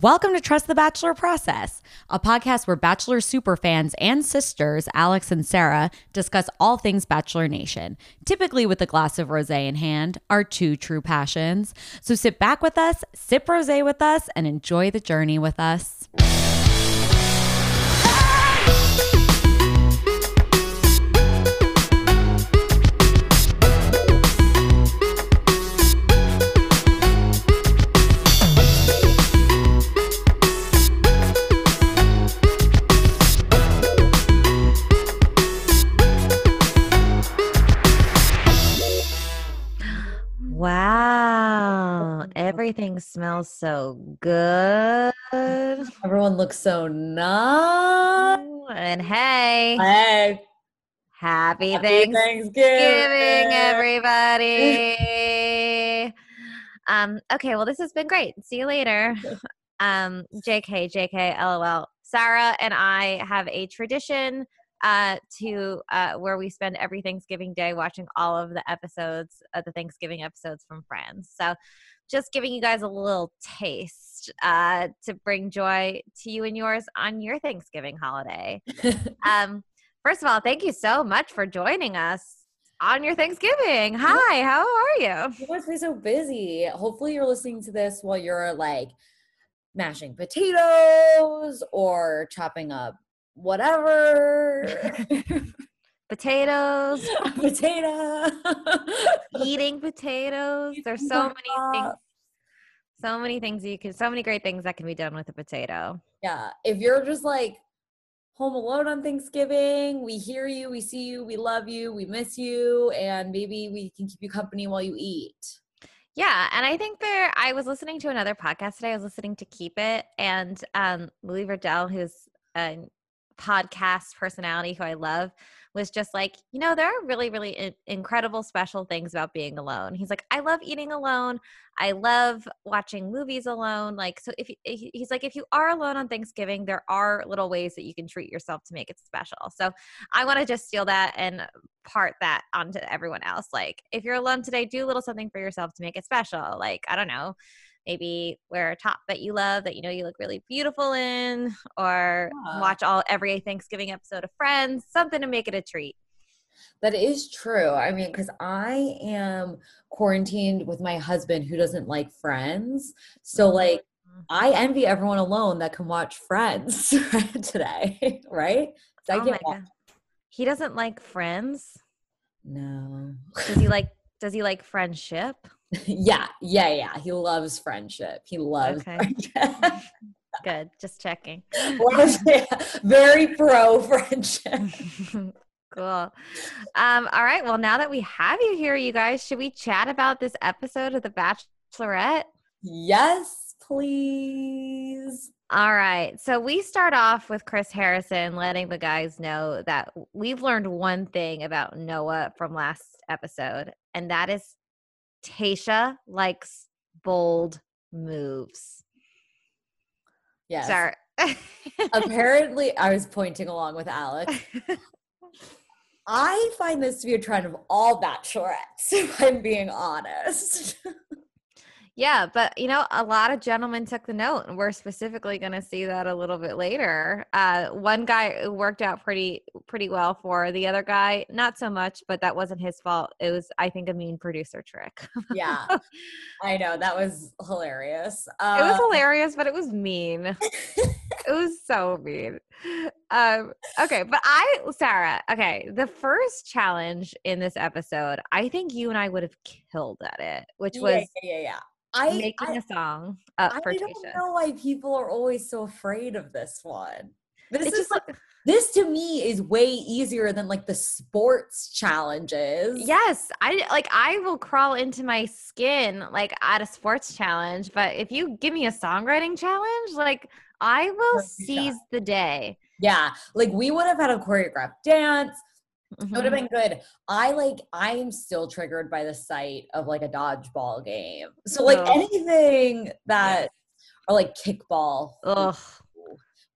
Welcome to Trust the Bachelor Process, a podcast where Bachelor superfans and sisters, Alex and Sarah, discuss all things Bachelor Nation, typically with a glass of rose in hand, our two true passions. So sit back with us, sip rose with us, and enjoy the journey with us. Everything smells so good. Everyone looks so nice. And hey, Hey, happy, happy Thanksgiving, Thanksgiving. everybody. um, okay, well, this has been great. See you later. Um, JK, JK, LOL. Sarah and I have a tradition uh, to uh, where we spend every Thanksgiving day watching all of the episodes of the Thanksgiving episodes from Friends. So, just giving you guys a little taste uh, to bring joy to you and yours on your Thanksgiving holiday. um, first of all, thank you so much for joining us on your Thanksgiving. Hi, how are you? You must be so busy. Hopefully, you're listening to this while you're like mashing potatoes or chopping up whatever Potatoes, potato. eating potatoes. There's so many things. So many things you can, so many great things that can be done with a potato. Yeah, if you're just like home alone on Thanksgiving, we hear you, we see you, we love you, we miss you, and maybe we can keep you company while you eat. Yeah, and I think there. I was listening to another podcast today. I was listening to Keep It, and um, Louis Virtel, who's a podcast personality who I love, was just like, you know, there are really, really in- incredible, special things about being alone. He's like, I love eating alone. I love watching movies alone. Like, so if you, eh, he's like, if you are alone on Thanksgiving, there are little ways that you can treat yourself to make it special. So I want to just steal that and part that onto everyone else. Like, if you're alone today, do a little something for yourself to make it special. Like, I don't know, maybe wear a top that you love that you know you look really beautiful in, or Yeah. watch all every Thanksgiving episode of Friends, something to make it a treat. That is true. I mean, because I am quarantined with my husband who doesn't like friends. So, like, mm-hmm. I envy everyone alone that can watch Friends today, right I oh can't watch. God. He doesn't like Friends. No. Does he like? Does he like friendship? Yeah, yeah, yeah. He loves friendship. He loves Okay. friendship. Good, just checking. Very pro friendship. cool. Um, all right. Well, now that we have you here, you guys, should we chat about this episode of The Bachelorette? Yes, please. All right. So we start off with Chris Harrison letting the guys know that we've learned one thing about Noah from last episode, and that is Tayshia likes bold moves. Yes. Sorry. Apparently, I was pointing along with Alex. I find this to be a trend of all bachelorettes, if I'm being honest. Yeah, but you know, a lot of gentlemen took the note, and we're specifically going to see that a little bit later. Uh, one guy worked out pretty pretty well for the other guy, not so much, but that wasn't his fault. It was, I think, a mean producer trick. yeah, I know. That was hilarious. It was Uh, hilarious, but it was mean. it was so mean. Um, okay, but I, Sarah, okay, the first challenge in this episode, I think you and I would have killed at it, which yeah, was yeah, yeah, yeah. I, making I, a song up I for don't Tayshia. know why people are always so afraid of this one. This It's is just like, like, this to me is way easier than like the sports challenges. yes, I like, I will crawl into my skin like at a sports challenge, but if you give me a songwriting challenge, like, I will seize the day. Yeah. Like we would have had a choreographed dance. Mm-hmm. It would have been good. I like I am still triggered by the sight of like a dodgeball game. So like Ugh. anything that or like kickball. Ugh.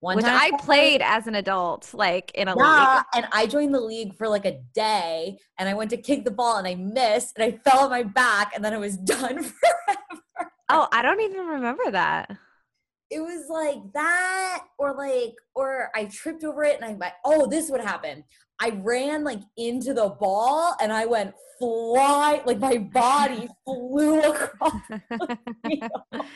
One Which time I played as an adult, like in a Yeah, league. and I joined the league for like a day and I went to kick the ball and I missed and I fell on my back and then I was done forever. Oh, I don't even remember that. It was like that or like or I tripped over it and I went, oh, this would happen. I ran like into the ball and I went fly like my body flew across.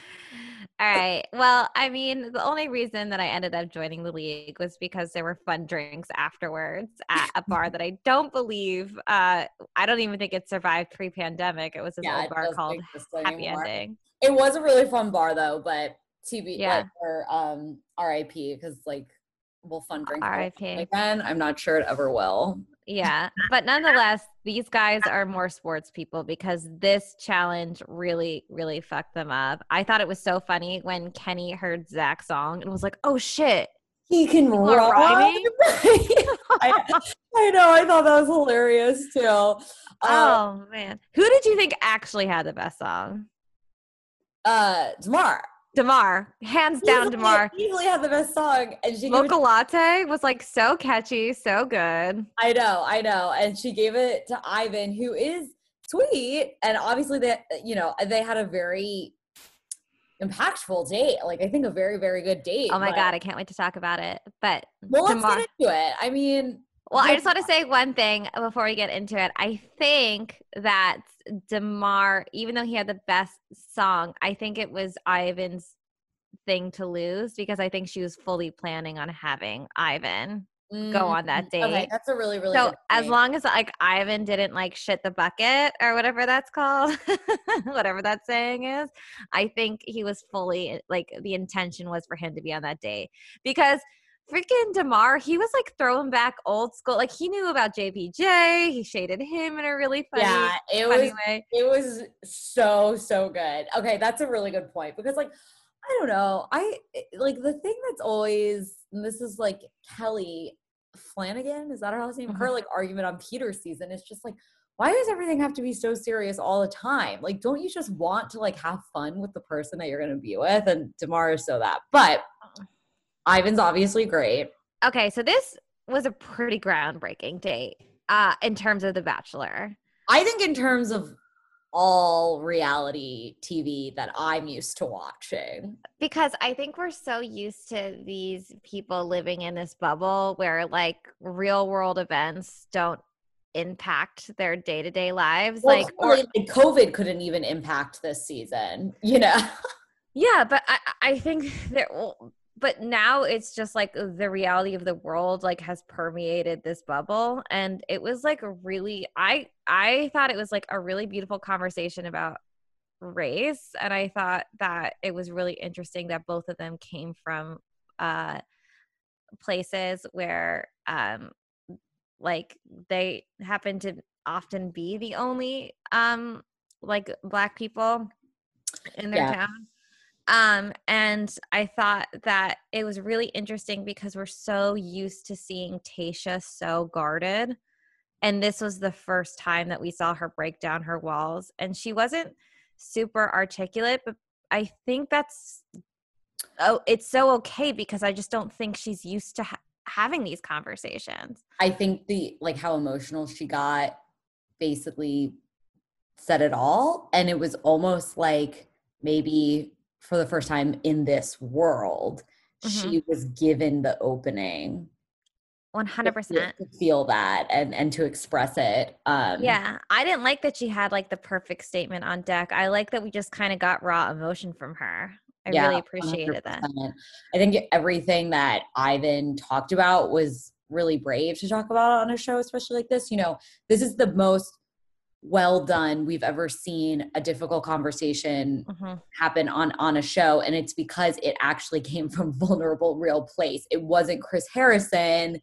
All right. Well, I mean, the only reason that I ended up joining the league was because there were fun drinks afterwards at a bar that I don't believe, uh, I don't even think it survived pre pandemic. It was this yeah, old bar called Happy anymore. Ending. It was a really fun bar though, but TB, yeah. like, or um, RIP, because like we'll fun drink RIP again. I'm not sure it ever will. Yeah. But nonetheless, these guys are more sports people because this challenge really, really fucked them up. I thought it was so funny when Kenny heard Zac's song and was like, oh shit. He can rhyme. I, I, know. I thought that was hilarious too. Um, oh man, who did you think actually had the best song? Uh, Demar. Demar, hands down, easily, Demar. Easily had the best song, and she Mocha Latte was like so catchy, so good. I know, I know, and she gave it to Ivan, who is sweet, and obviously they, you know, they had a very impactful date. Like I think a very, very good date. Oh my god, I can't wait to talk about it. But well, Demar- let's get into it. I mean, well, I just want to say one thing before we get into it. I think that Demar, even though he had the best song, I think it was Ivan's thing to lose because I think she was fully planning on having Ivan mm-hmm. go on that date. Okay, that's a really, really so as long as like Ivan didn't like shit the bucket or whatever that's called, whatever that saying is, I think he was fully like the intention was for him to be on that date because freaking Demar, he was like throwing back old school. Like he knew about JPJ. He shaded him in a really funny, way. yeah, it funny was, way. It was so so good. Okay, that's a really good point because like I don't know, I like the thing that's always this is like Kelly Flanagan. Is that her last name? Mm-hmm. Her like argument on Peter's season is just like. Why does everything have to be so serious all the time? Like, don't you just want to like have fun with the person that you're going to be with? And Demar is so that. But Ivan's obviously great. Okay, so this was a pretty groundbreaking date uh, in terms of The Bachelor. I think in terms of all reality TV that I'm used to watching. Because I think we're so used to these people living in this bubble where like real world events don't impact their day-to-day lives well, like or COVID couldn't even impact this season, you know. yeah, but I I think that well, but now it's just like the reality of the world like has permeated this bubble and it was like a really i i thought it was like a really beautiful conversation about race and i thought that it was really interesting that both of them came from uh places where um like they happen to often be the only um like black people in their yeah. town um, and I thought that it was really interesting because we're so used to seeing Tayshia so guarded. And this was the first time that we saw her break down her walls. And she wasn't super articulate, but I think that's oh, it's so okay because I just don't think she's used to ha- having these conversations. I think the like how emotional she got basically said it all. And it was almost like maybe for the first time in this world, mm-hmm. she was given the opening 100% to feel that and and to express it um yeah i didn't like that she had like the perfect statement on deck. I like that we just kind of got raw emotion from her. I yeah, really appreciated 100%. that i think everything that ivan talked about was really brave to talk about on a show especially like this. You know this is the most well done we've ever seen a difficult conversation mm-hmm. happen on on a show and it's because it actually came from vulnerable real place it wasn't chris harrison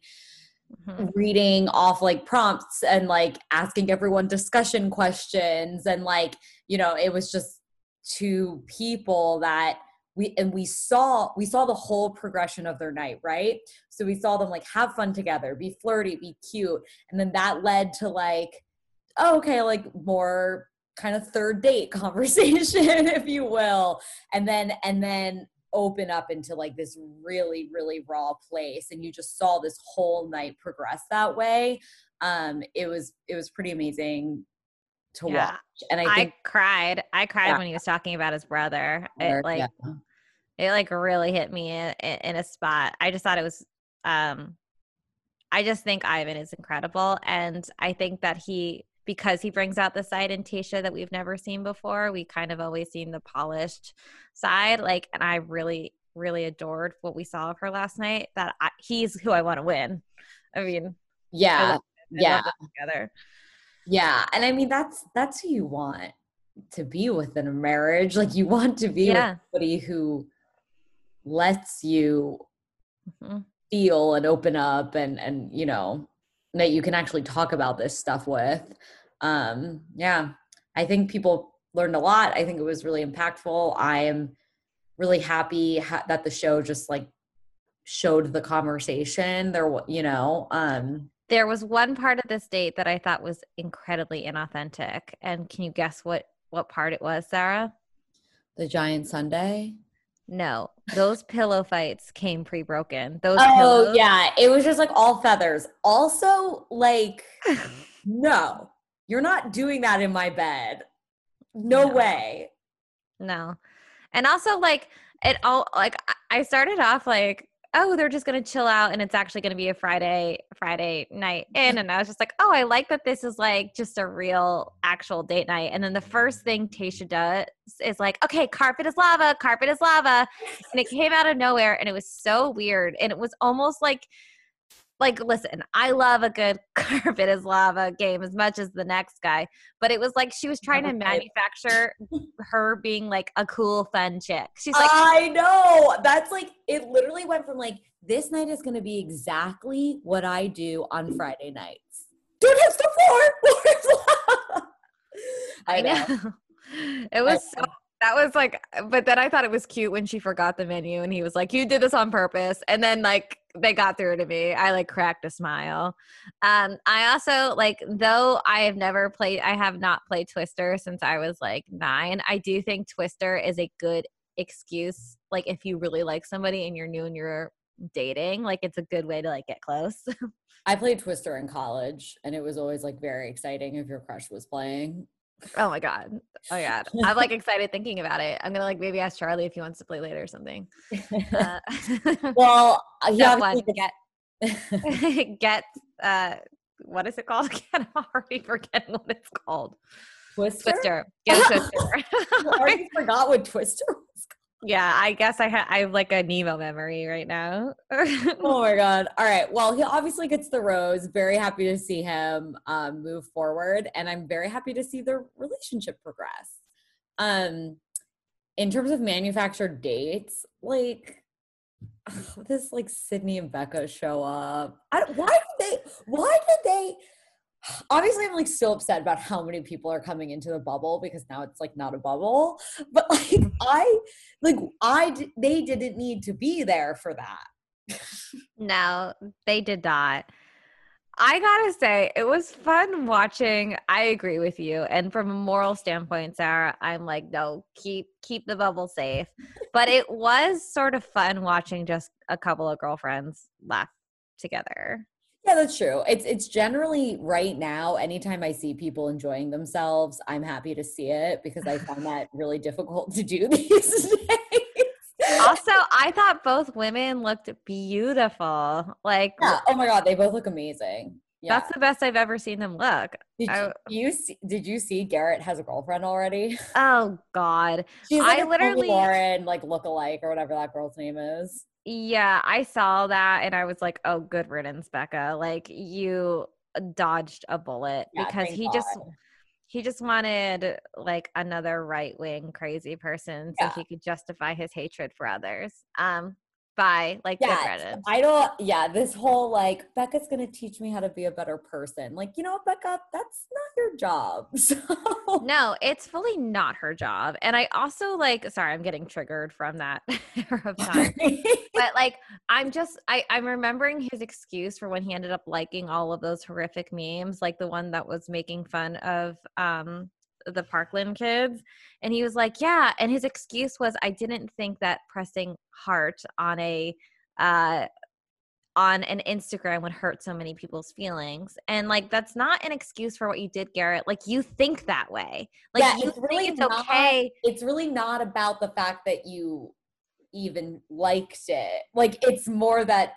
mm-hmm. reading off like prompts and like asking everyone discussion questions and like you know it was just two people that we and we saw we saw the whole progression of their night right so we saw them like have fun together be flirty be cute and then that led to like oh, okay, like more kind of third date conversation, if you will. And then, and then open up into like this really, really raw place. And you just saw this whole night progress that way. Um, it was, it was pretty amazing to yeah. watch. And I, think, I cried. I cried yeah. when he was talking about his brother. It, like, yeah. it like really hit me in, in a spot. I just thought it was um I just think Ivan is incredible and I think that he because he brings out the side in Tayshia that we've never seen before. We kind of always seen the polished side like and I really really adored what we saw of her last night that I, he's who I want to win. I mean, yeah. I I yeah. together. Yeah, and I mean that's that's who you want to be with in a marriage. Like you want to be yeah. with somebody who lets you mm-hmm. feel and open up and and you know that you can actually talk about this stuff with um yeah i think people learned a lot i think it was really impactful i am really happy ha- that the show just like showed the conversation there you know um there was one part of this date that i thought was incredibly inauthentic and can you guess what what part it was sarah the giant sunday no, those pillow fights came pre-broken. Those Oh pillows- yeah, it was just like all feathers. Also, like no. You're not doing that in my bed. No, no. way. No. And also like it all like I started off like oh, they're just gonna chill out and it's actually gonna be a Friday Friday night in. And I was just like, oh, I like that this is like just a real actual date night. And then the first thing Tayshia does is like, okay, carpet is lava, carpet is lava. And it came out of nowhere and it was so weird. And it was almost like like listen i love a good carpet is lava game as much as the next guy but it was like she was trying to manufacture her being like a cool fun chick. She's like i know! That's like it literally went from like this night is going to be exactly what i do on friday nights. Don't hit the floor i know. it was so that was like but then i thought it was cute when she forgot the menu and he was like you did this on purpose. And then like they got through to me. I like cracked a smile. Um i also like though i have never played i have not played twister since i was like nine i do think twister is a good excuse like if you really like somebody and you're new and you're dating like it's a good way to like get close. I played twister in college and it was always like very exciting if your crush was playing Oh my god. Oh my god. I'm like excited thinking about it. I'm gonna like maybe ask Charlie if he wants to play later or something. Uh, well, uh, yeah, one get get uh what is it called again? I'm already forgetting what it's called. Twister. Twister. Get a Twister. I already forgot what Twister. Yeah, I guess I have I have like a Nemo memory right now. oh my god! All right, well, he obviously gets the rose. Very happy to see him um, move forward, and I'm very happy to see their relationship progress. Um, in terms of manufactured dates, like this, like Sydney and Becca show up. I, why did they? Why did they? Obviously i'm like still upset about how many people are coming into the bubble because now it's like not a bubble but like mm-hmm. i like i they didn't need to be there for that. No they did not. I gotta say it was fun watching i agree with you and from a moral standpoint sarah i'm like no keep keep the bubble safe. But it was sort of fun watching just a couple of girlfriends laugh together yeah, that's true. It's it's generally right now, anytime I see people enjoying themselves, I'm happy to see it because I find that really difficult to do these days. also, I thought both women looked beautiful. Like yeah. oh my god, they both look amazing. Yeah. That's the best I've ever seen them look. Did I, you see, did you see Garrett has a girlfriend already? Oh God, she's like I literally Lauren like look alike or whatever that girl's name is. Yeah, I saw that and I was like, oh, good riddance, Becca. Like you dodged a bullet yeah, because he God. just he just wanted like another right wing crazy person so yeah. he could justify his hatred for others. Um, by like yeah, I don't yeah, this whole like Becca's gonna teach me how to be a better person. Like, you know, Becca, that's not your job. So. No, it's fully not her job. And I also like sorry, I'm getting triggered from that era of time. but like I'm just I, I'm remembering his excuse for when he ended up liking all of those horrific memes, like the one that was making fun of um the Parkland kids. And he was like, Yeah. And his excuse was, I didn't think that pressing heart on a, uh, on an Instagram would hurt so many people's feelings. And like that's not an excuse for what you did, Garrett. Like you think that way. Like yeah, you it's really it's not, okay. It's really not about the fact that you even liked it. Like it's more that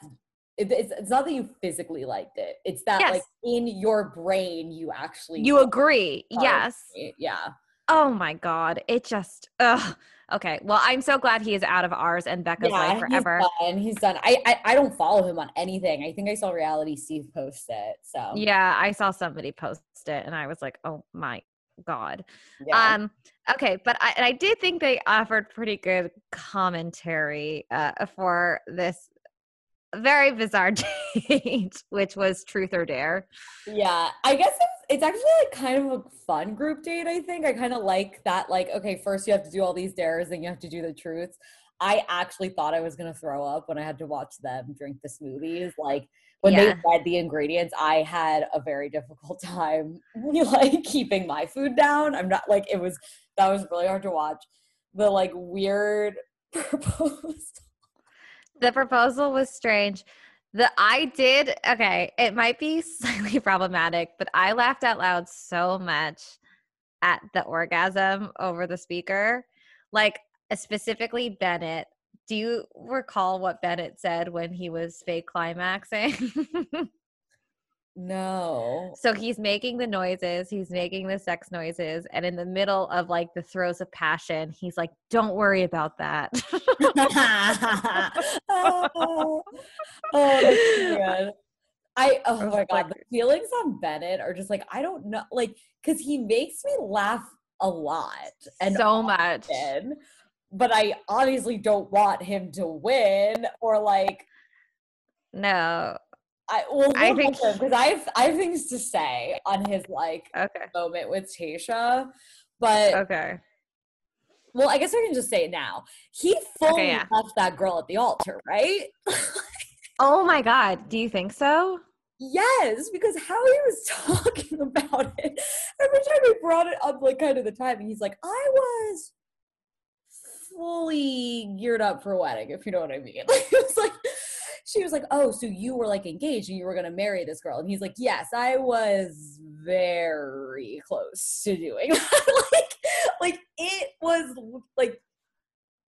it, it's, it's not that you physically liked it. It's that Yes. like in your brain you actually You agree? Yes. Yeah. Oh my god, it just ugh. Okay, well, I'm so glad he is out of ours and Becca's life forever. He's done. He's done. I, I I don't follow him on anything. I think I saw reality Steve post it. So Yeah, I saw somebody post it and I was like, "Oh my god." yeah. Um okay, but I and I did think they offered pretty good commentary uh for this very bizarre date, which was truth or dare. Yeah, I guess it's, it's actually like kind of a fun group date. I think I kind of like that. Like, okay, first you have to do all these dares, then you have to do the truths. I actually thought I was gonna throw up when I had to watch them drink the smoothies. Like when Yeah. they read the ingredients, I had a very difficult time like keeping my food down. I'm not like it was that was really hard to watch. The like weird proposal. The proposal was strange. The I did okay, it might be slightly problematic, but I laughed out loud so much at the orgasm over the speaker. Like specifically Bennett. Do you recall what Bennett said when he was fake climaxing? No. so he's making the noises, he's making the sex noises, and in the middle of like the throes of passion, he's like, "Don't worry about that." oh, oh, that's so good. I oh my god, oh the feelings on Bennett are just like I don't know, like because he makes me laugh a lot and so much. but I obviously don't want him to win or like No. I well I think- because I have I have things to say on his like Okay. moment with Tayshia, but Okay. well I guess I can just say it now. He fully yeah. left that girl at the altar, right? Oh my god, do you think so? Yes, because how he was talking about it every time he brought it up, like kind of the timing, he's like, I was fully geared up for a wedding, if you know what I mean. Like it was like she was like, Oh, so you were like engaged and you were gonna marry this girl. And he's like, Yes, I was very close to doing that. like, like it was like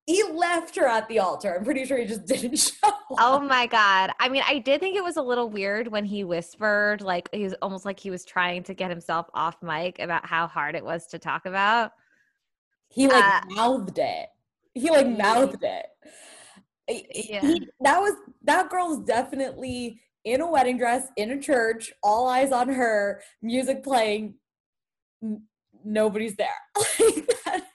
he left her at the altar. I'm pretty sure he just didn't show up. Oh my god. I mean, I did think it was a little weird when he whispered, like he was almost like he was trying to get himself off mic about how hard it was to talk about. He like Uh, mouthed it. He like mouthed it. Yeah. he- that was that girl's definitely in a wedding dress in a church, all eyes on her, music playing. n- Nobody's there.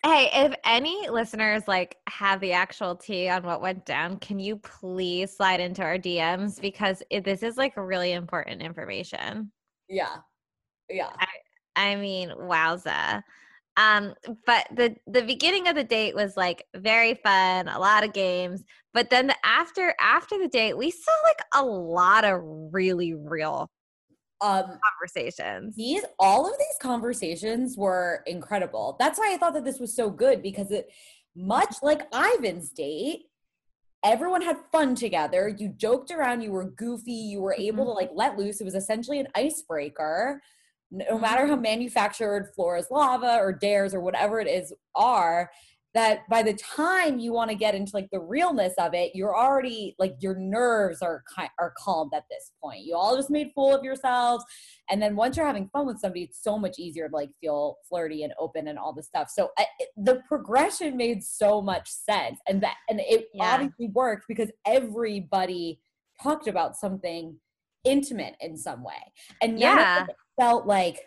Hey, if any listeners like have the actual tea on what went down, can you please slide into our DMs because it, this is like really important information. yeah, yeah. I mean, wowza. Um, but the the beginning of the date was like very fun, a lot of games. But then the after after the date, we saw like a lot of really real Um, conversations. these all of these conversations were incredible. That's why I thought that this was so good because it much like Ivan's date, everyone had fun together. You joked around, you were goofy, you were able to like let loose. It was essentially an icebreaker. No mm-hmm. matter how manufactured floor is lava or dares or whatever it is are, that by the time you want to get into like the realness of it, you're already like your nerves are are calmed at this point. You all just made fool of yourselves, and then once you're having fun with somebody, it's so much easier to like feel flirty and open and all this stuff. So I, it- the progression made so much sense, and that and it Yeah. obviously worked because everybody talked about something intimate in some way, and Yeah. felt like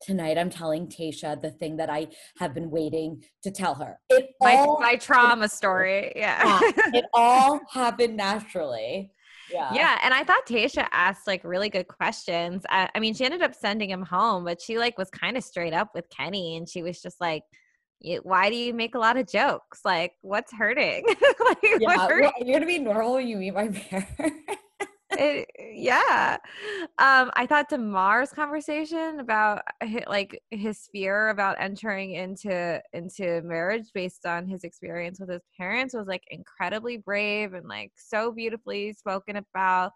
tonight I'm telling Tayshia the thing that I have been waiting to tell her. It My all my trauma story. Yeah. yeah, it all happened naturally. Yeah. Yeah, and I thought Tayshia asked like really good questions. I, I mean, she ended up sending him home, but she like was kind of straight up with Kenny, and she was just like, "Why do you make a lot of jokes? Like, what's hurting? like, Yeah. what Well, you're gonna be normal when you meet my parents. It- yeah." Um, I thought Demar's conversation about like his fear about entering into into marriage based on his experience with his parents was like incredibly brave and like so beautifully spoken about.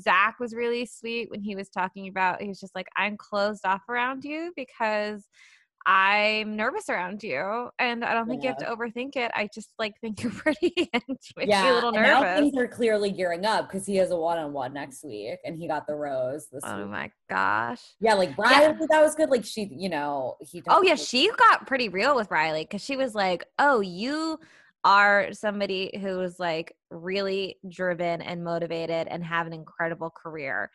Zac was really sweet when he was talking about he was just like I'm closed off around you because I'm nervous around you, and I don't think you have to overthink it. I just like think you're pretty and makes yeah, a little and now things are clearly gearing up because he has a one-on-one next week, and he got the rose this Oh week. my gosh. Yeah, like Riley, that was good. Like she, you know, he. Oh yeah, she got pretty real with Riley because she was like, "Oh, you are somebody who is like really driven and motivated and have an incredible career."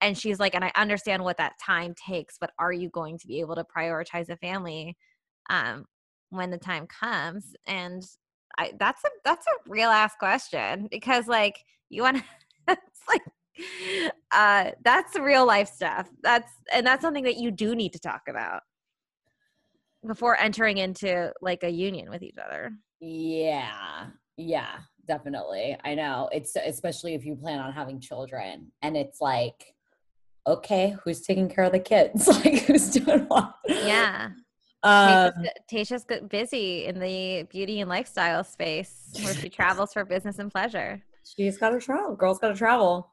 And she's like, "And I understand what that time takes, but are you going to be able to prioritize a family um, when the time comes?" And I, that's a that's a real ass question because like you want, it's like. Uh, that's real life stuff. That's and that's something that you do need to talk about before entering into like a union with each other. Yeah, yeah, definitely. I know. It's especially if you plan on having children, and it's like, okay, who's taking care of the kids? like, who's doing what? Yeah. Um, Tayshia's, busy in the beauty and lifestyle space where she travels for business and pleasure. she's got to travel. Girl's got to travel.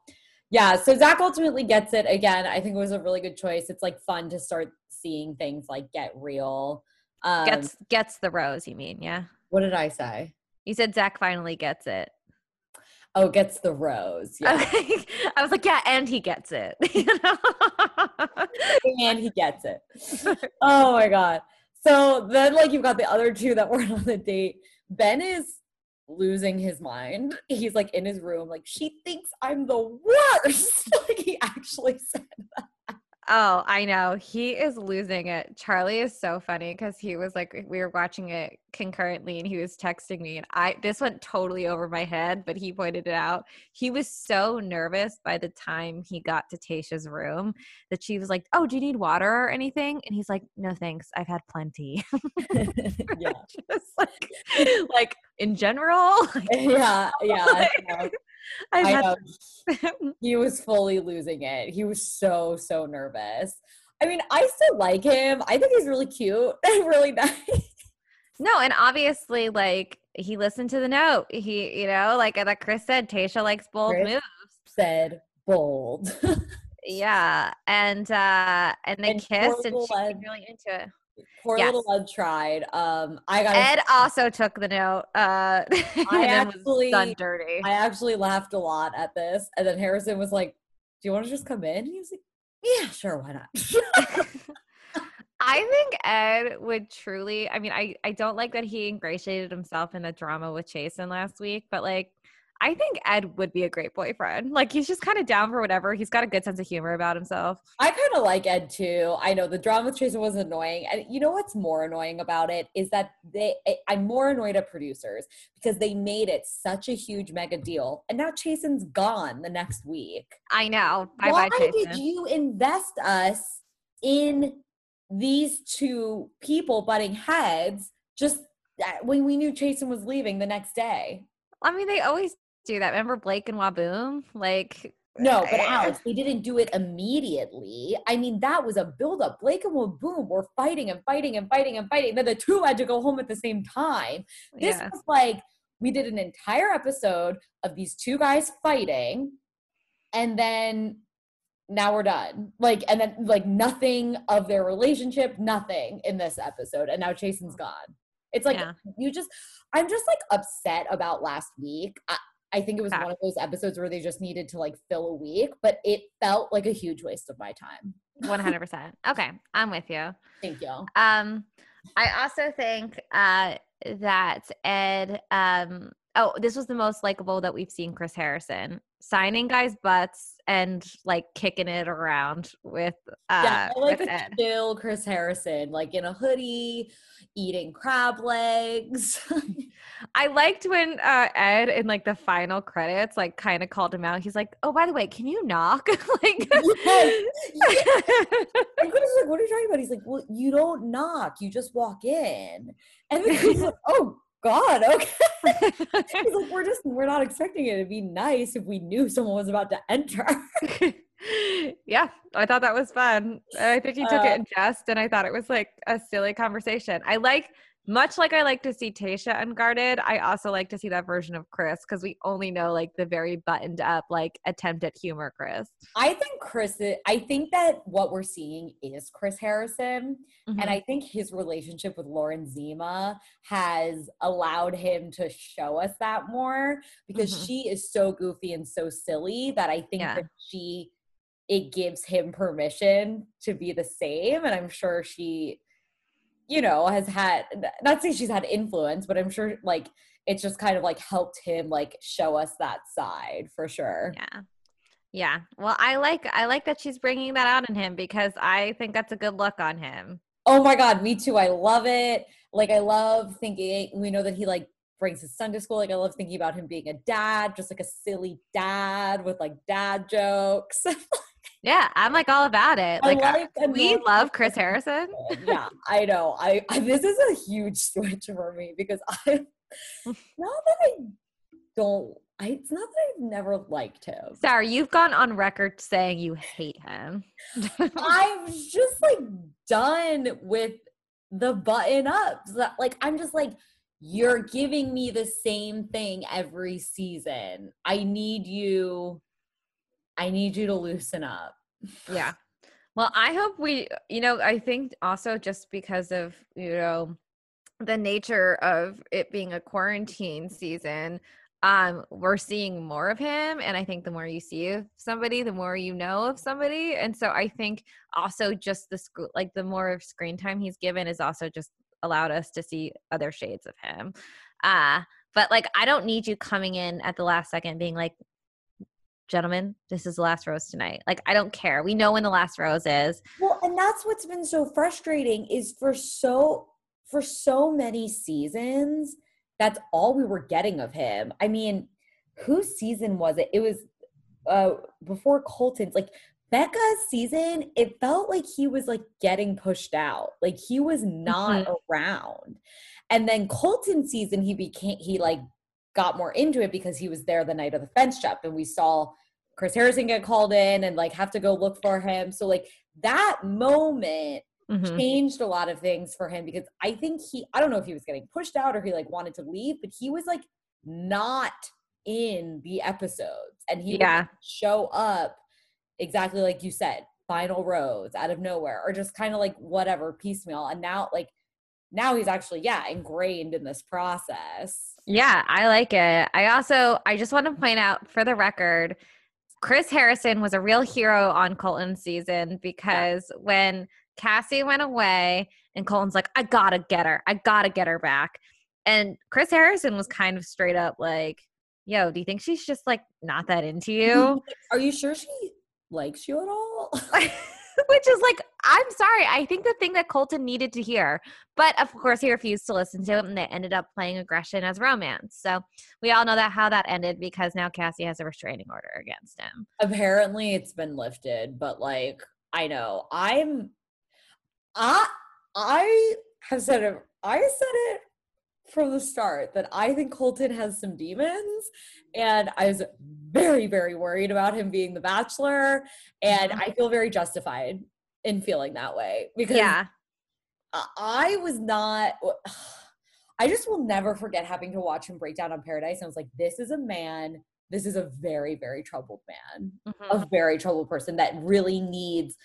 Yeah. So Zac ultimately gets it again. I think it was a really good choice. It's like fun to start seeing things like get real. Um, Gets gets the rose, you mean, yeah? what did I say? You said Zac finally gets it. Oh, gets the rose. Yeah. Okay. I was like, yeah, and he gets it. You know? and he gets it. Oh my god. So then like you've got the other two that weren't on the date. Ben is losing his mind. He's like in his room, like, she thinks I'm the worst. like he actually said Oh, I know. He is losing it. Charlie is so funny because he was like, we were watching it concurrently and he was texting me. And I, this went totally over my head, but he pointed it out. He was so nervous by the time he got to Tayshia's room that she was like, Oh, do you need water or anything? And he's like, No, thanks. I've had plenty. yeah. Just like, like in general, like, Yeah, yeah. I've I had. He was fully losing it. He was so, so nervous. I mean, I still like him. I think he's really cute and really nice. No, and obviously, like he listened to the note. He, you know, like like Chris said, Tayshia likes bold Chris moves. Said bold. Yeah, and uh and they And kissed, and she was really into it. Poor Yes. little Ed tried. Um, I got Ed also took the note. Uh, and was actually- done dirty. I actually laughed a lot at this. And then Harrison was like, Do you want to just come in? He was like, Yeah, sure, why not? I think Ed would truly. I mean, I I don't like that he ingratiated himself in the drama with Jason last week, but like. I think Ed would be a great boyfriend. Like he's just kind of down for whatever. He's got a good sense of humor about himself. I kind of like Ed too. I know the drama with Jason was annoying. And you know what's more annoying about it is that they I- I'm more annoyed at producers because they made it such a huge mega deal. And now Jason's gone the next week. I know. Bye Why bye, did you invest us in these two people butting heads just eh, when we knew Jason was leaving the next day? I mean, they always do that. Remember Blake and Waboom? Like, No, but eh, Alex, they didn't do it immediately. I mean, that was a buildup. Blake and Waboom were fighting and fighting and fighting and fighting. Then the two had to go home at the same time. This yes. was like we did an entire episode of these two guys fighting, and then now we're done. Like, and then like nothing of their relationship, nothing in this episode, and now Jason's gone. It's like Yeah. you just, I'm just like upset about last week. I, I think it was one of those episodes where they just needed to like fill a week, but it felt like a huge waste of my time. 100%. Okay, I'm with you. Thank you. Um, I also think uh, that Ed, um, oh, this was the most likable that we've seen Chris Harrison signing guys' butts and like kicking it around with uh, yeah, I like with a chill Chris Harrison, like in a hoodie, eating crab legs. I liked when uh, Ed in like the final credits like kind of called him out. He's like, "Oh, by the way, can you knock?" like, Yes, Chris is like, "What are you talking about?" He's like, "Well, you don't knock; you just walk in." And then he's like, "Oh God, okay." Like, "We're just we're not expecting it to be nice if we knew someone was about to enter." yeah, I thought that was fun. I think he took Uh, it in jest, and I thought it was like a silly conversation. I like much like I like to see Tayshia unguarded, I also like to see that version of Chris because we only know like the very buttoned up, like attempt at humor Chris. I think Chris, is, I think that what we're seeing is Chris Harrison. Mhm. And I think his relationship with Lauren Zima has allowed him to show us that more because Mhm. she is so goofy and so silly that I think Yeah. that she, it gives him permission to be the same. And I'm sure she, you know, has had, not saying she's had influence, but I'm sure like it's just kind of like helped him like show us that side for sure. Yeah. Yeah. Well, I like I like that she's bringing that out in him because I think that's a good look on him. Oh my god, me too. I love it. Like I love thinking we know that he like brings his son to school. Like I love thinking about him being a dad, just like a silly dad with like dad jokes. Yeah, I'm like all about it. Like, uh, like we normal love Chris Harrison. yeah, I know. I, I this is a huge switch for me because I not that I don't I it's not that I've never liked him. Sarah, you've gone on record saying you hate him. I'm just like done with the button ups. Like I'm just like you're giving me the same thing every season. I need you I need you to loosen up. yeah. Well, I hope we, you know, I think also just because of, you know, the nature of it being a quarantine season, um, we're seeing more of him. And I think the more you see of somebody, the more you know of somebody. And so I think also just the school, like the more of screen time he's given is also just allowed us to see other shades of him. Uh, but like, I don't need you coming in at the last second being like, gentlemen, this is the last rose tonight. Like, I don't care. We know when the last rose is. Well, and that's what's been so frustrating is for so for so many seasons, that's all we were getting of him. I mean, whose season was it? It was uh before Colton's like Becca's season, it felt like he was like getting pushed out. Like he was not around. And then Colton's season, he became he like got more into it because he was there the night of the fence jump and we saw Chris Harrison get called in and like have to go look for him. So like that moment Mhm. changed a lot of things for him because I think he I don't know if he was getting pushed out or he like wanted to leave, but he was like not in the episodes and he would Yeah. like, show up exactly like you said, final rose out of nowhere or just kind of like whatever piecemeal and now like now he's actually yeah ingrained in this process. Yeah, I like it. I also, I just want to point out for the record, Chris Harrison was a real hero on Colton's season because when Cassie went away and Colton's like, I gotta get her, I gotta get her back. And Chris Harrison was kind of straight up like, Yo, do you think she's just like not that into you? Are you sure she likes you at all? Which is like, I'm sorry. I think the thing that Colton needed to hear. But of course, he refused to listen to it, and they ended up playing aggression as romance. So we all know that how that ended because now Cassie has a restraining order against him. apparently it's been lifted but like i know i'm i i have said it i said it from the start that i think colton has some demons and i was very very worried about him being the bachelor and Mhm. i feel very justified in feeling that way because Yeah. I- was not. I just will never forget having to watch him break down on Paradise. And I was like, this is a man. This is a very, very troubled man, Mhm. a very troubled person that really needs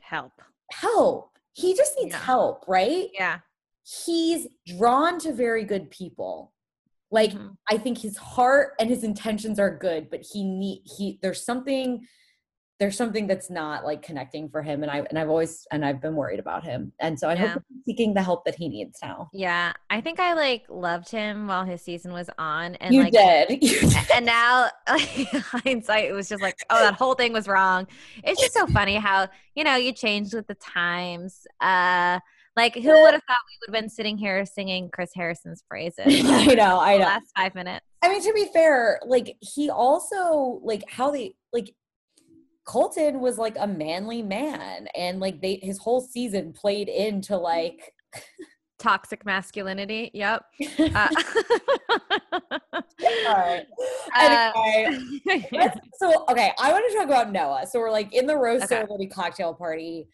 Help. help. He just needs Yeah. help, right? Yeah. He's drawn to very good people. Like Mhm. I think his heart and his intentions are good, but he need he there's something there's something that's not like connecting for him and I and I've always and I've been worried about him. And so I Yeah. hope he's seeking the help that he needs now. Yeah. I think I like loved him while his season was on. And you like, did. You did. and now like, hindsight it was just like oh that whole thing was wrong it's just so funny how you know you changed with the times uh like who would have thought we would have been sitting here singing chris harrison's praises I know, I the know. last five minutes I mean, to be fair, like he also like how they like Colton was like a manly man, and like they his whole season played into like toxic masculinity yep uh. Uh, Anyway, let's- so okay, I want to talk about Noah. So we're like in the rose Okay. ceremony cocktail party.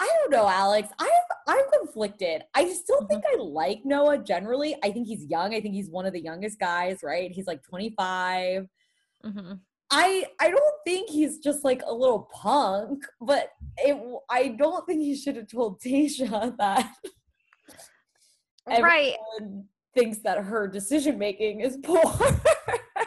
I don't know, Alex. I'm I'm conflicted. I still Mhm. think I like Noah generally. I think he's young. I think he's one of the youngest guys, right? He's like 25. Mhm. I I don't think he's just like a little punk, but it I don't think he should have told Tayshia that Right. thinks that her decision making is poor.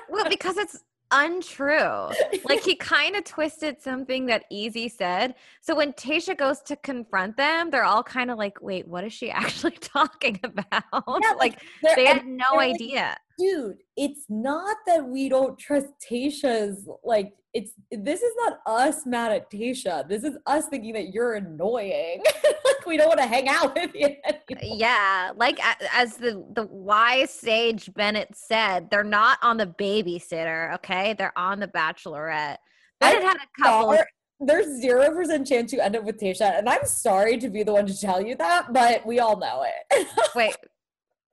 Well, because it's untrue. Like he kind of twisted something that Easy said. So when Tayshia goes to confront them, they're all kind of like, "Wait, what is she actually talking about?" Yeah, like They're- they had no like, idea. Dude, it's not that we don't trust Tayshia's like it's this is not us mad at Tayshia. This is us thinking that you're annoying. like we don't want to hang out with you anymore. Yeah, like as the the wise sage Bennett said, they're not on the babysitter. Okay, they're on the Bachelorette. Bennett had a couple. of- There's zero percent chance you end up with Tayshia, and I'm sorry to be the one to tell you that, but we all know it. Wait,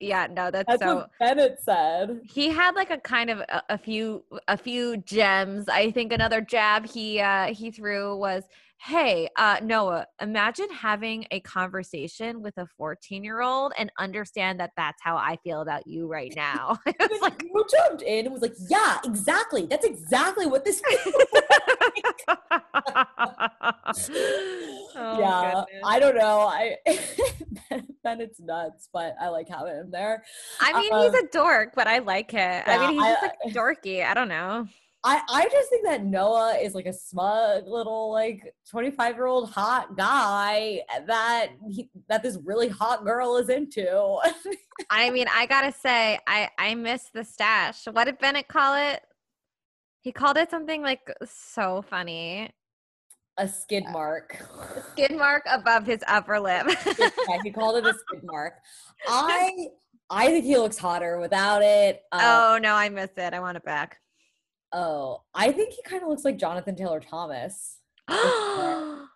yeah, no, that's, That's so. what Bennett said. he had like a kind of a, a few a few gems i think another jab he uh he threw was hey uh noah imagine having a conversation with a 14 year old and understand that that's how i feel about you right now It was Like, like you jumped in and was like, "Yeah, exactly. That's exactly what this feels Oh, yeah, goodness. I don't know. I then it's nuts, but I like having him there. I mean um, he's a dork but i like it i mean he's just I- like dorky i don't know I I just think that Noah is like a smug little like 25 year old hot guy that he, that this really hot girl is into. I mean, I gotta say, I I miss the stash. What did Bennett call it? He called it something like so funny. a skid mark. Skid mark above his upper lip. yeah, he called it a skid mark. I I think he looks hotter without it. Uh, oh no, I miss it. I want it back. Oh, I think he kind of looks like Jonathan Taylor Thomas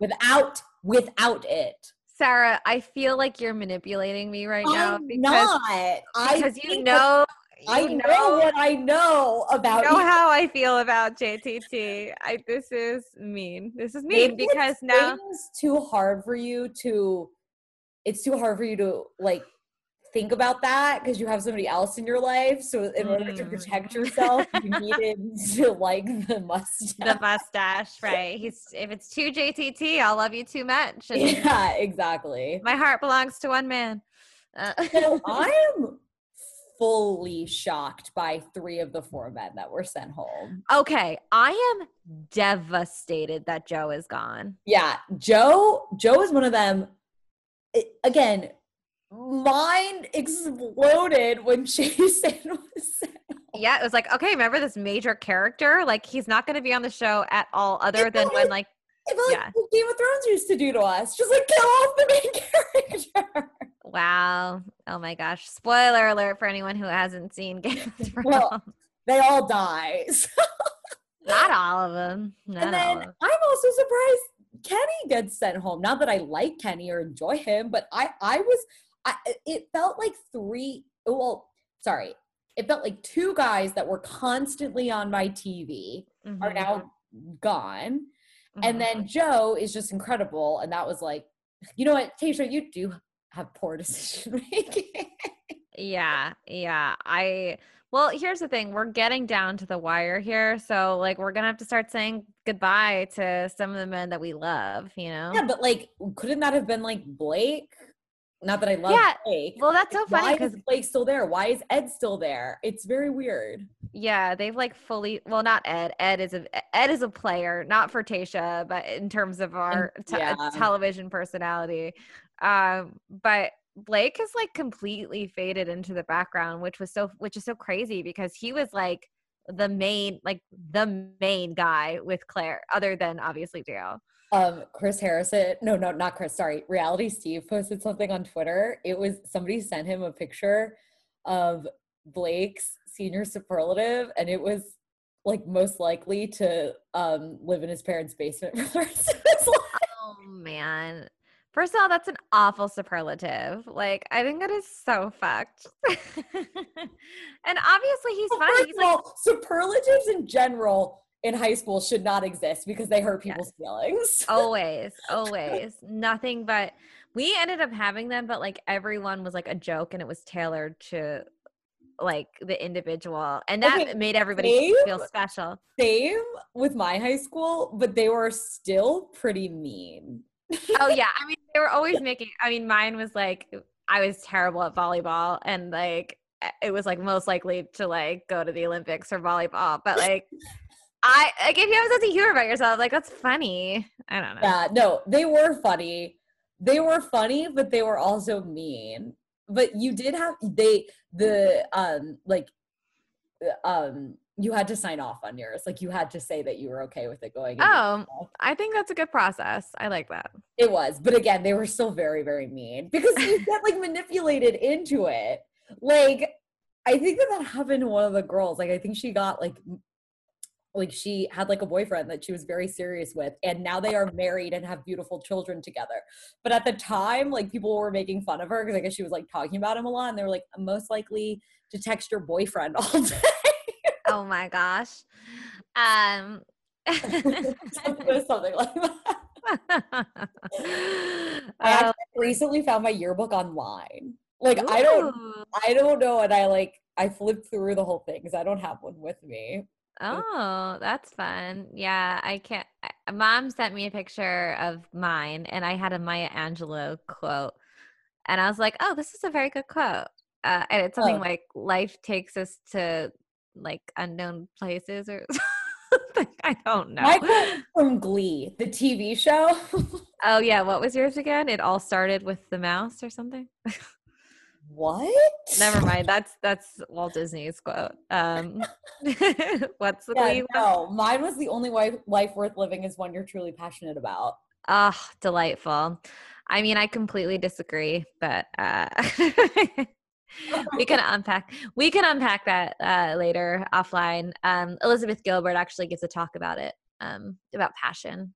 without without it. Sarah, I feel like you're manipulating me right now I'm because not. I because you know that- I you know, what I know about know you. how I feel about JTT. I this is mean. This is mean Maybe because now it's too hard for you to it's too hard for you to like think about that because you have somebody else in your life so in order to Mm. protect yourself you needed to like the mustache the mustache, right? He's if it's too JTT, I'll love you too much. And yeah exactly my heart belongs to one man. Uh, so i am fully shocked by three of the four men that were sent home okay, I am devastated that Joe is gone. yeah joe joe is one of them It- again mind exploded when jason was Yeah, it was like, okay, remember this major character? Like he's not going to be on the show at all, other It than when like- It felt Yeah. like Game of Thrones used to do to us. Just like kill off the main character. wow, oh my gosh, spoiler alert for anyone who hasn't seen Game of Thrones. Well, They all die. So- not all of them. Not and then them. I'm also surprised Kenny gets sent home. Not that I like Kenny or enjoy him, but I I was I it felt like three well, sorry. It felt like two guys that were constantly on my TV are Mhm, now gone. mhm. And then Joe is just incredible. And that was like, you know what, Tayshia, you do have poor decision making. Yeah, yeah. I well, here's the thing. We're getting down to the wire here. So like we're gonna have to start saying goodbye to some of the men that we love, you know? yeah, but like, couldn't that have been like Blake? Not that I love Yeah, Blake. Well, that's so Why funny is because Blake still there? Why is Ed still there? It's very weird. yeah, they've like fully well, not Ed. Ed is a Ed is a player, not for Tayshia, but in terms of our te- yeah. television personality. Um, but Blake has like completely faded into the background, which was so which is so crazy because he was like the main like the main guy with Claire, other than obviously Dale. Um, Chris Harrison, no, no, not Chris, sorry. Reality Steve posted something on Twitter. It was somebody sent him a picture of Blake's senior superlative, and it was like most likely to um live in his parents' basement for the rest of his life. Oh man. First of all, that's an awful superlative. Like, I think that is so fucked. and obviously, he's Well. First He's of like, all, superlatives in general in high school should not exist because they hurt Yes. people's feelings. always, always. Nothing but we ended up having them, but like everyone was like a joke and it was tailored to like the individual. And that Okay, made everybody feel special. Same with my high school, but they were still pretty mean. Oh yeah. I mean, they were always making I mean, mine was like I was terrible at volleyball and like it was like most likely to like go to the Olympics for volleyball. But like I like if you have a sense of humor about yourself, like that's funny. I don't know. Yeah, no, they were funny. They were funny, but they were also mean. But you did have they the um like uh, um you had to sign off on yours. Like you had to say that you were okay with it going. Oh. I think that's a good process. I like that. It was, but again, they were still very, very mean because you get like manipulated into it. Like, I think that that happened to one of the girls. Like, I think she got like, like she had like a boyfriend that she was very serious with, and now they are married and have beautiful children together. But at the time, like people were making fun of her because I guess she was like talking about him a lot, and they were like, most likely to text your boyfriend all day. Oh my gosh. Um Something like that. I Oh, actually recently found my yearbook online. Like I don't. I don't know, and I like I flipped through the whole thing because I don't have one with me. Oh, that's fun. Yeah, I can't. I- Mom sent me a picture of mine, and I had a Maya Angelou quote, and I was like, "Oh, this is a very good quote." Uh, and it's something Oh. like, "Life takes us to like unknown places," or something. I don't know. My quote from Glee, the TV show. oh yeah, what was yours again? It all started with the mouse or something. what? Never mind. That's that's Walt Disney's quote. Um, what's the Yeah, no, mine was the only life, life worth living is one you're truly passionate about. Oh, delightful. I mean, I completely disagree, but uh, we can unpack. We can unpack that uh, later offline. Um, Elizabeth Gilbert actually gives a talk about it, um, about passion.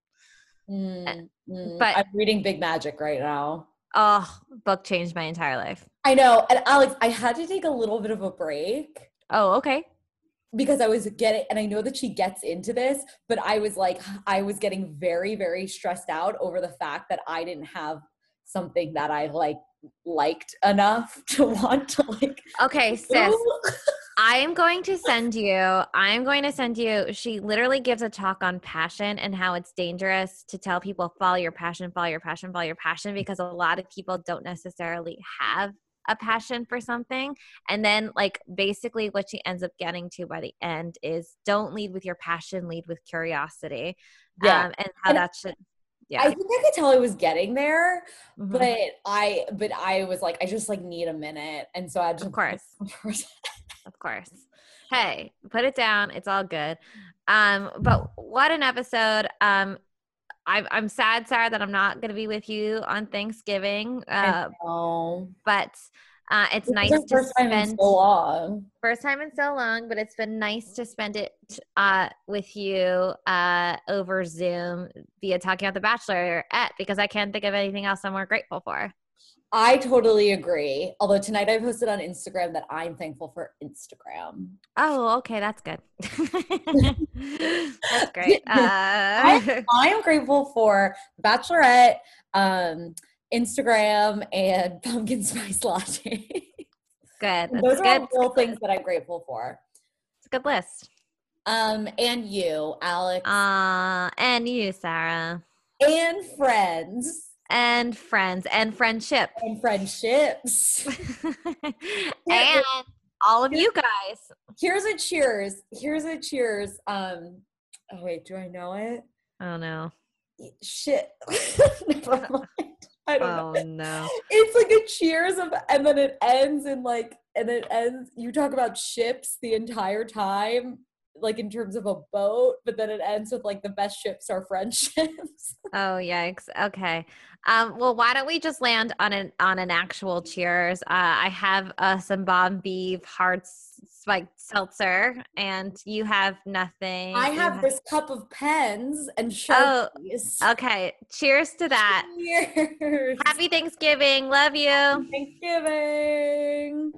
Mm, mm. but- I'm reading Big Magic right now. Oh, book changed my entire life. I know, and Alex, I had to take a little bit of a break. Oh, okay. because I was getting, and I know that she gets into this, but I was like, I was getting very, very stressed out over the fact that I didn't have something that I like liked enough to want to like. Okay, sis. I am going to send you. I am going to send you. She literally gives a talk on passion and how it's dangerous to tell people follow your passion, follow your passion, follow your passion because a lot of people don't necessarily have a passion for something. And then, like, basically, what she ends up getting to by the end is don't lead with your passion, lead with curiosity. Yeah. Um, and how And that should, yeah. I think I could tell I was getting there, Mhm. but I, but I was like, I just like need a minute, and so I just Of course. Of course. Hey, put it down. It's all good. Um, but what an episode. Um, I'm I'm sad, Sarah, that I'm not gonna be with you on Thanksgiving. Uh, but uh, it's nice to first time in spend so long. first time in so long. But it's been nice to spend it uh, with you uh, over Zoom via talking about The Bachelor at because I can't think of anything else I'm more grateful for. I totally agree. Although tonight I posted on Instagram that I'm thankful for Instagram. Oh, okay, that's good. that's great. Uh, I am grateful for Bachelorette, um, Instagram, and pumpkin spice latte. good. That's Those are good. all things that I'm grateful for. It's a good list. Um, and you, Alex, Uh, and you, Sarah, and friends and friends, and friendship, and friendships. and all of you guys. Here's a cheers. Here's a cheers. Um, oh wait, do I know it? Oh no! Shit. Never mind. I don't know. Oh no! It's like a cheers of, and then it ends in like, and it ends. You talk about ships the entire time, like in terms of a boat, but then it ends with like the best ships are friendships. Oh yikes! Okay. Um, well, why don't we just land on an on an actual cheers? Uh, I have uh, some bomb beef hard spiked seltzer, and you have nothing. I You have this cup of pens and Oh. Okay. Cheers to that. Cheers. Happy Thanksgiving. Love you. Thanksgiving.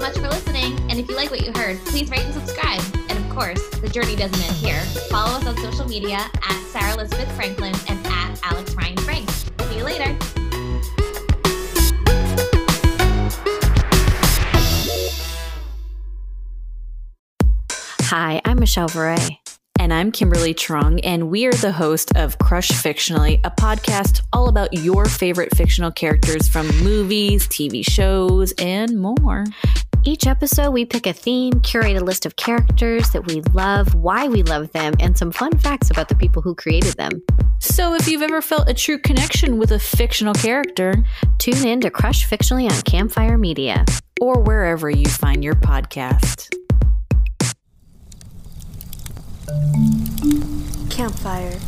Much for listening. And if you like what you heard, please rate and subscribe. And of course, the journey doesn't end here. Follow us on social media at Sarah Elizabeth Franklin and at Alex Ryan Frank. See you later. Hi, I'm Michelle Varay. And I'm Kimberly Trung, and we are the host of Crush Fictionally, a podcast all about your favorite fictional characters from movies, TV shows, and more. Each episode, we pick a theme, curate a list of characters that we love, why we love them, and some fun facts about the people who created them. So if you've ever felt a true connection with a fictional character, tune in to Crush Fictionally on Campfire Media or wherever you find your podcast. Campfire.